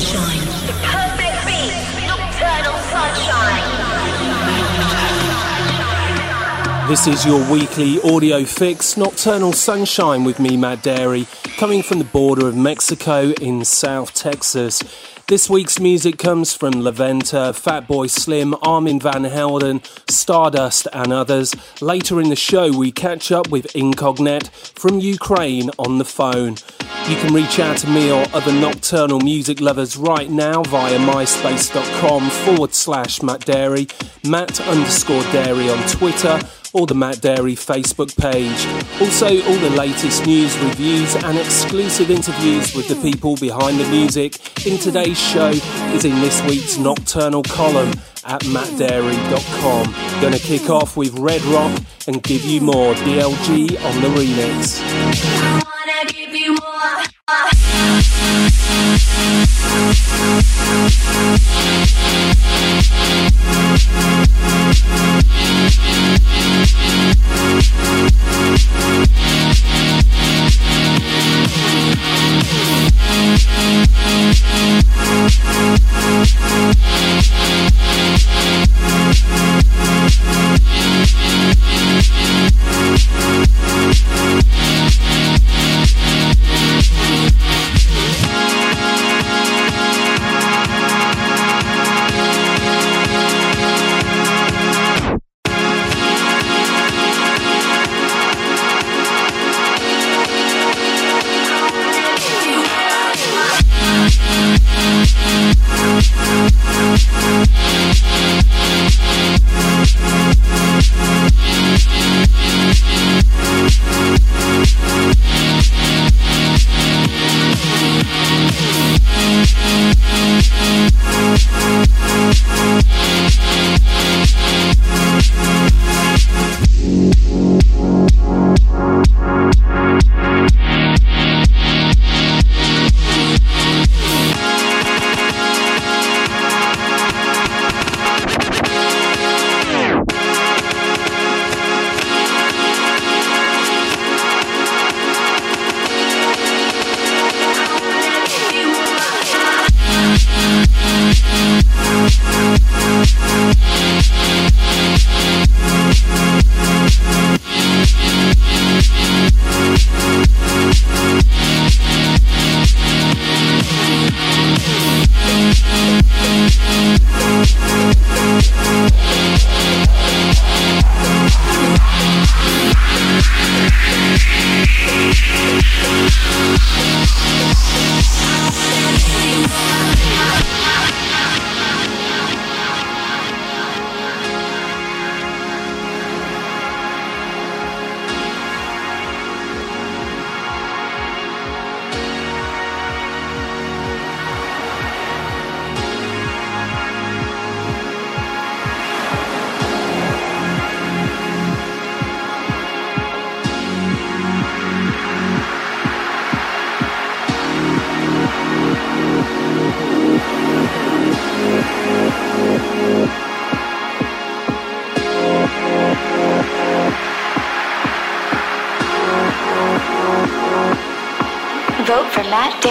sunshine. This is your weekly audio fix, Nocturnal Sunshine with me, Matt Darey, coming from the border of Mexico in South Texas. This week's music comes from Laventa, Fatboy Slim, Armand Van Helden, Stardust, and others. Later in the show, we catch up with Incognet from Ukraine on the phone. You can reach out to me or other nocturnal music lovers right now via myspace.com forward slash Matt Darey, Matt underscore Darey on Twitter or the Matt Darey Facebook page. Also, all the latest news, reviews, and exclusive interviews with the people behind the music in today's show is in this week's nocturnal column at mattdarey.com. Gonna kick off with Red Rock and give you more DLG on the remix. Vote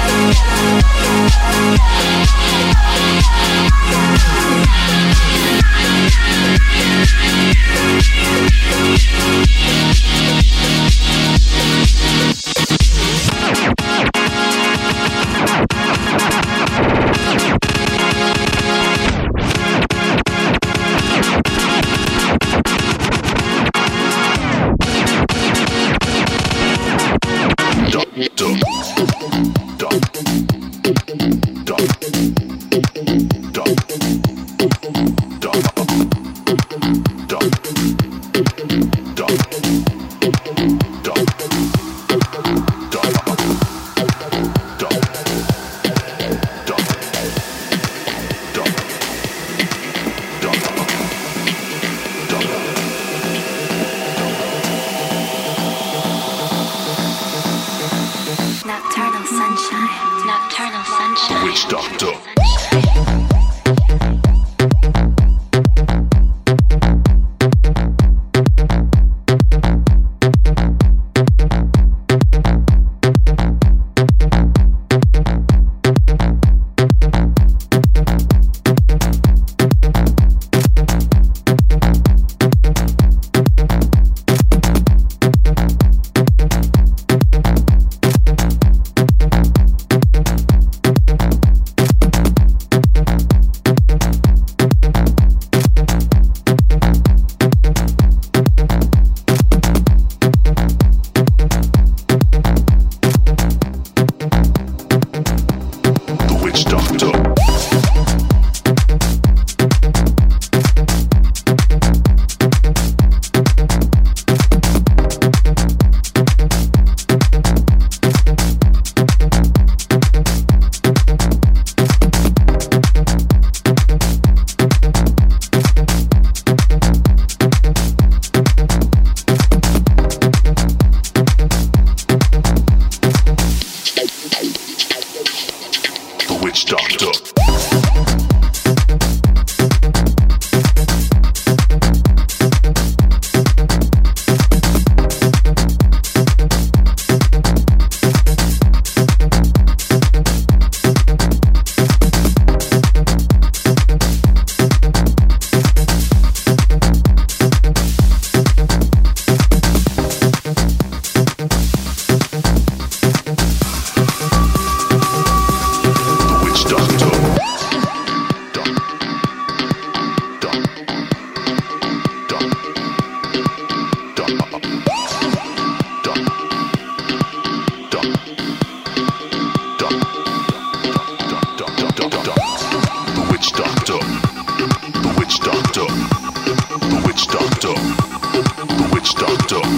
higher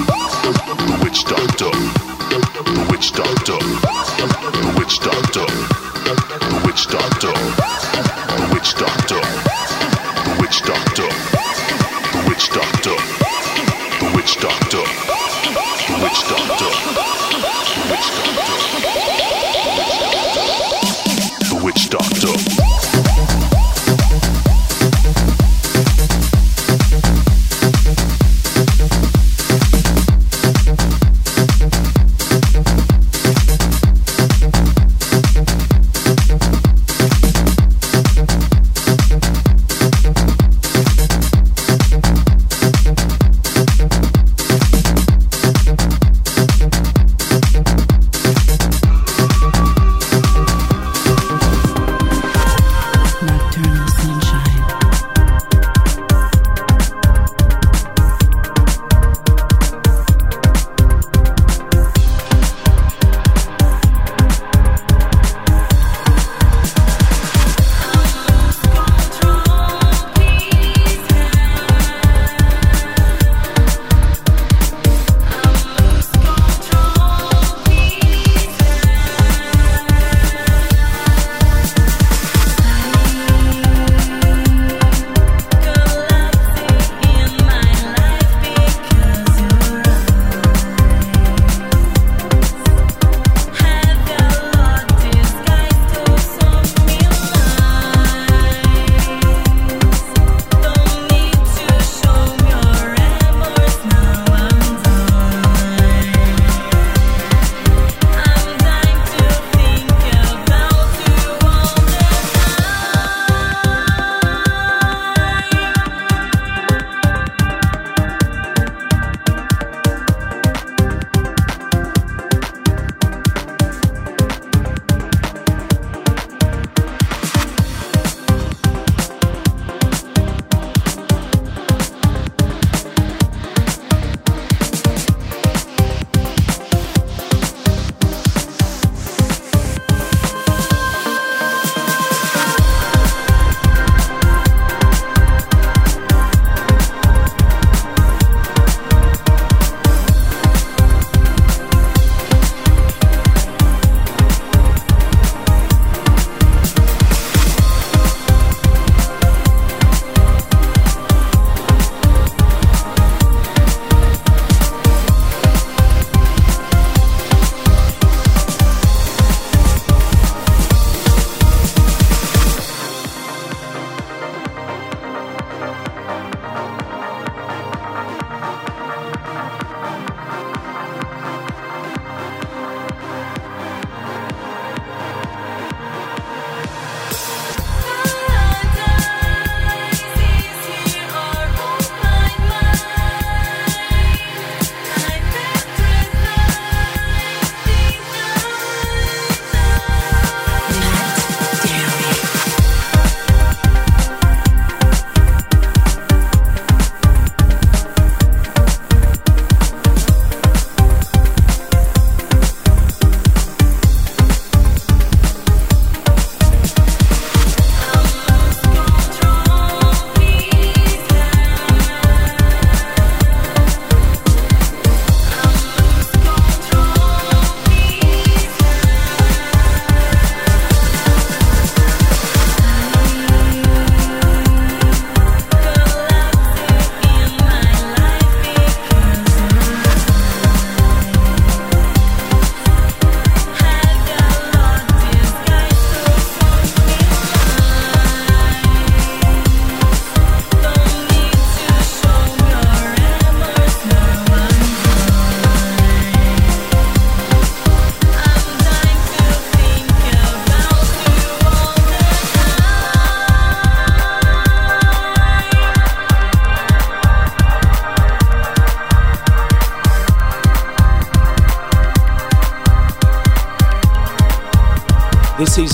Ooh.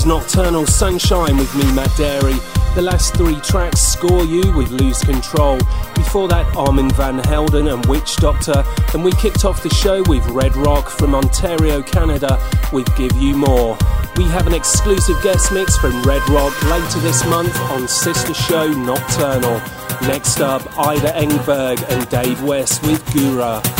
Nocturnal Sunshine with me, Matt Darey. The last three tracks score you with Lose Control. Before that, Armand Van Helden and Witch Doctor. And we kicked off the show with Red Rock from Ontario, Canada with Give You More. We have an exclusive guest mix from Red Rock later this month on Sister Show Nocturnal. Next up, Ida Engberg and Dave West with Gura.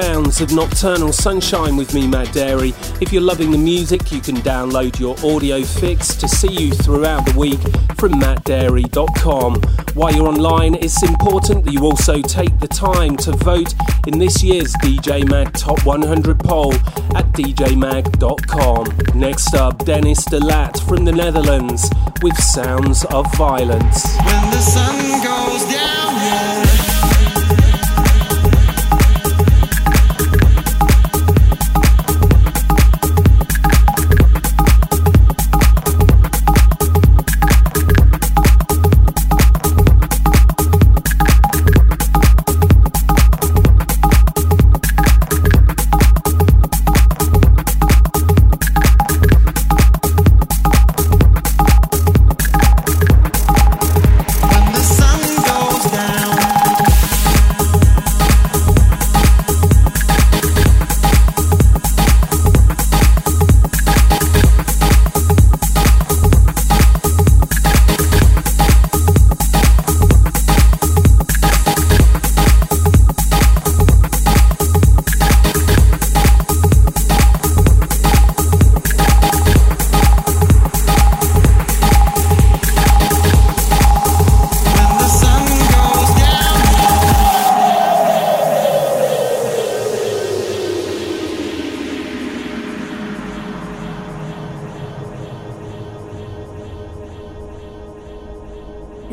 Sounds of Nocturnal Sunshine with me, Matt Darey. If you're loving the music, you can download your audio fix to see you throughout the week from mattdarey.com. While you're online, it's important that you also take the time to vote in this year's DJ Mag Top 100 poll at djmag.com. Next up, Dennis De Laat from the Netherlands with Sounds of Violence.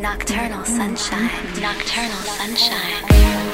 Nocturnal sunshine. Nocturnal sunshine.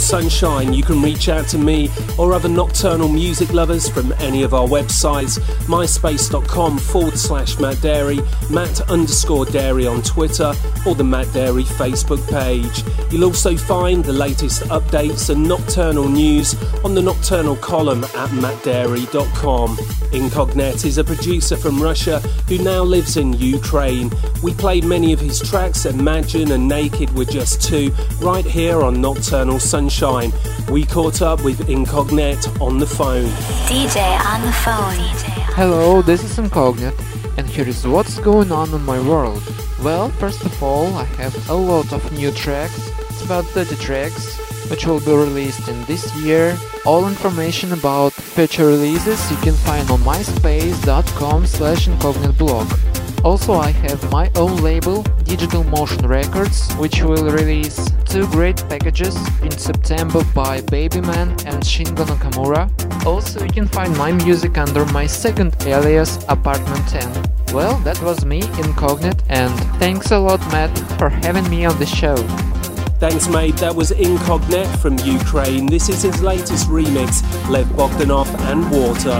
Sunshine. You can reach out to me or other nocturnal music lovers from any of our websites myspace.com forward slash Matt Darey, Matt underscore Darey on Twitter, or the Matt Darey Facebook page. You'll also find the latest updates and nocturnal news on the nocturnal column at mattdarey.com. Incognet is a producer from Russia who now lives in Ukraine. We played many of his tracks, Imagine and Naked were just two, right here on Nocturnal Sunshine. We caught up with Incognet on the phone. DJ on the phone. Hello, this is Incognet, and here is what's going on in my world. Well, first of all, I have a lot of new tracks. It's about 30 tracks, which will be released in this year. All information about future releases you can find on myspace.com slash incognitblog. Also, I have my own label, Digital Motion Records, which will release two great packages in September by Babyman and Shingo Nakamura. Also, you can find my music under my second alias, Apartment 10. Well, that was me, Incognet, and thanks a lot, Matt, for having me on the show. Thanks, mate. That was Incognet from Ukraine. This is his latest remix, Lev Bogdanov and Water.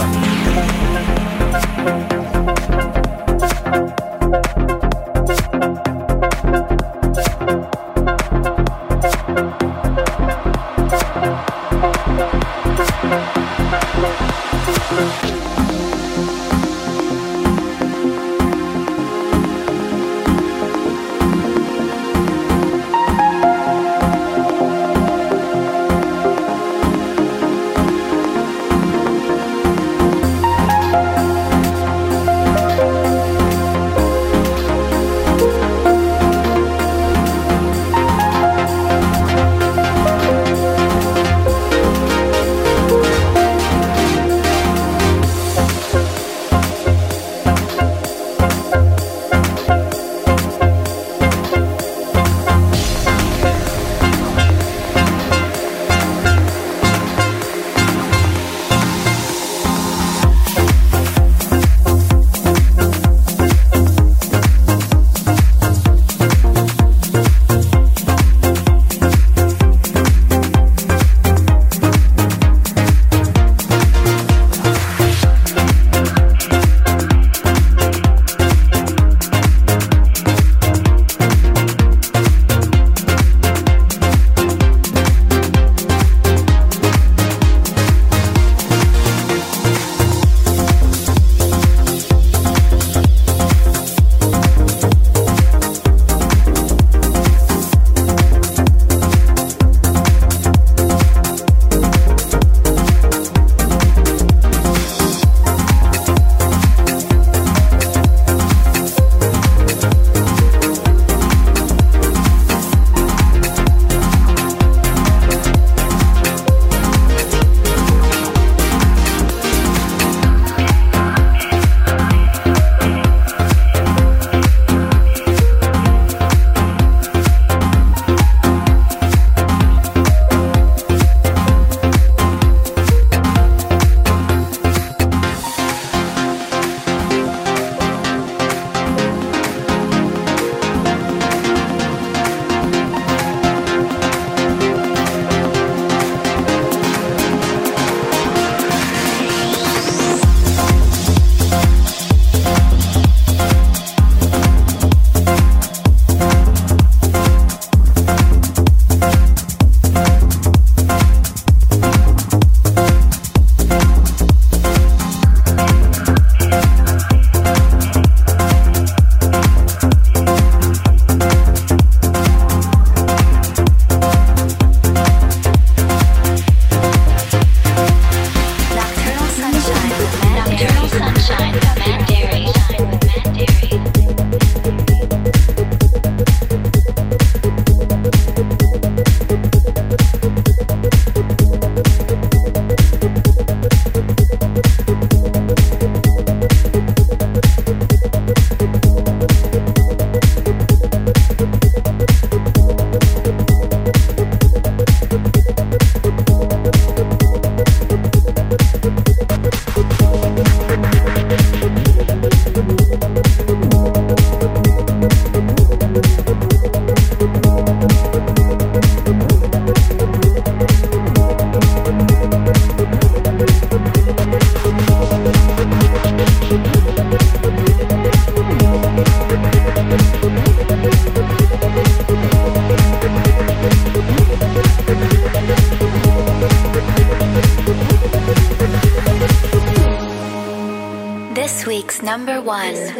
One.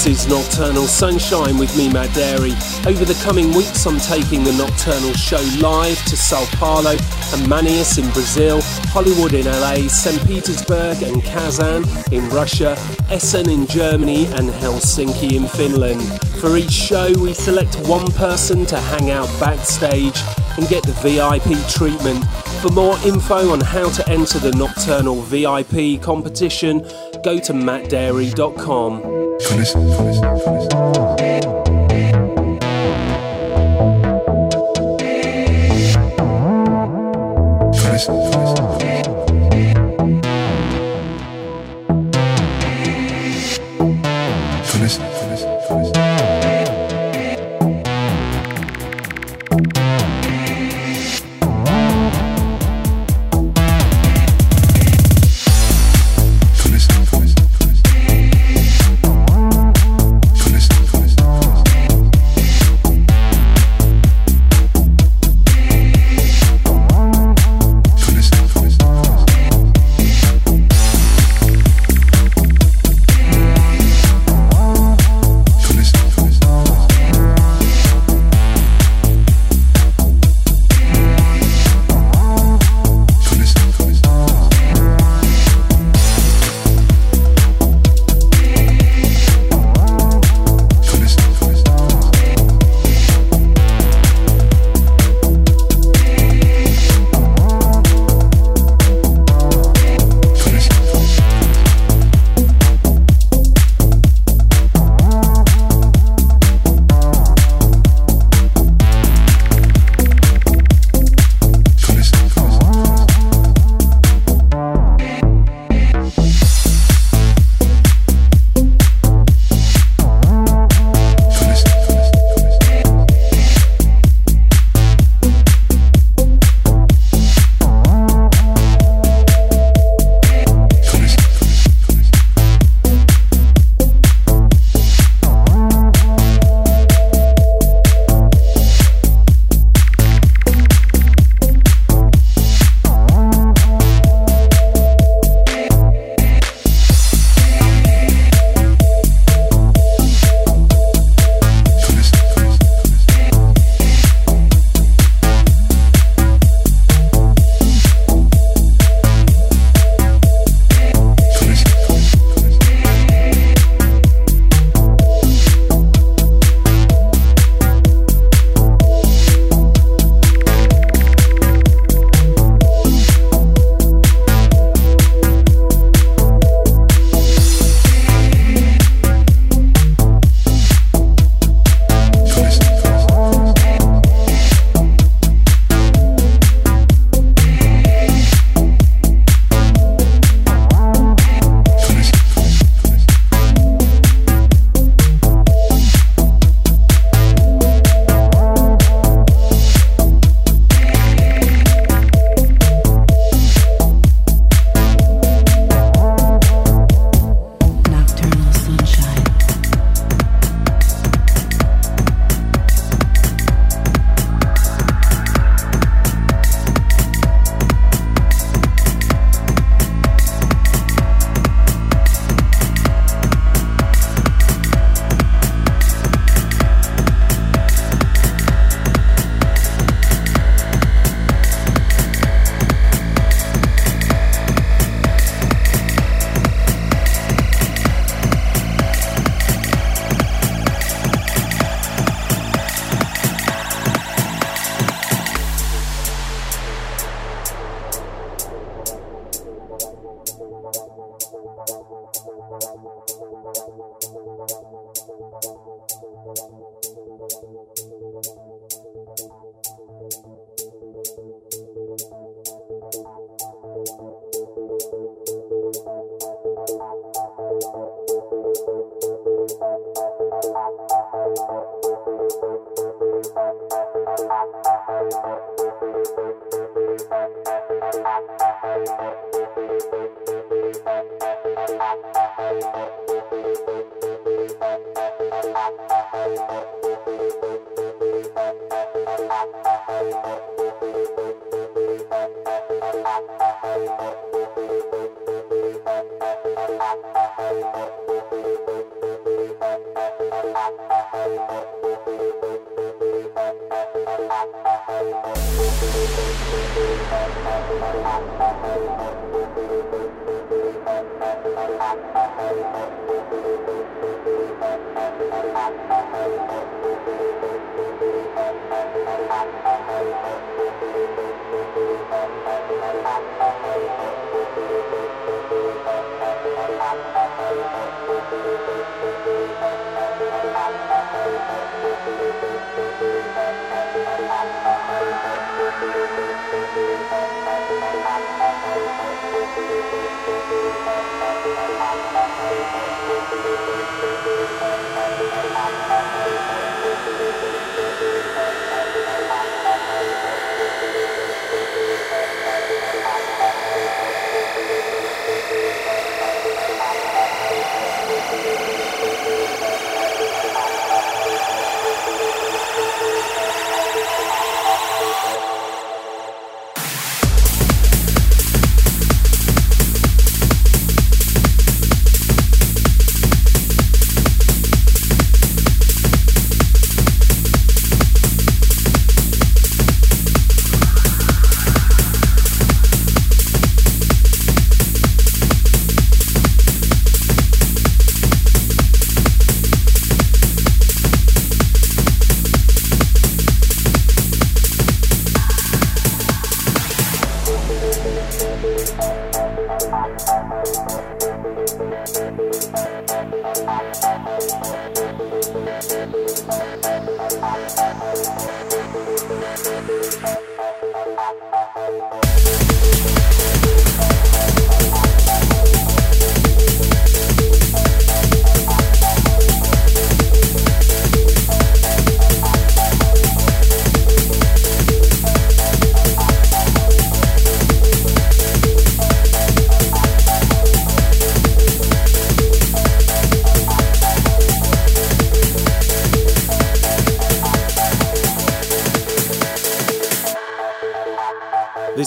This is Nocturnal Sunshine with me, Matt Darey. Over the coming weeks, I'm taking the Nocturnal Show live to Sao Paulo and Manaus in Brazil, Hollywood in LA, St. Petersburg and Kazan in Russia, Essen in Germany, and Helsinki in Finland. For each show, we select one person to hang out backstage and get the VIP treatment. For more info on how to enter the Nocturnal VIP competition, go to mattdarey.com. This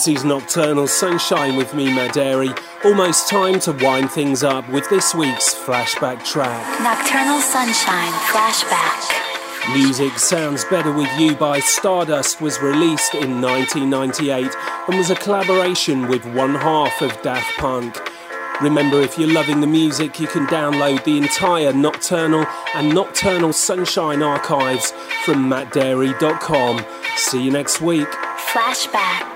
is Nocturnal Sunshine with me, Matt Darey. Almost time to wind things up with this week's flashback track. Nocturnal Sunshine Flashback. Music Sounds Better With You by Stardust was released in 1998 and was a collaboration with one half of Daft Punk. Remember, if you're loving the music, you can download the entire Nocturnal and Nocturnal Sunshine archives from mattdarey.com. See you next week. Flashback.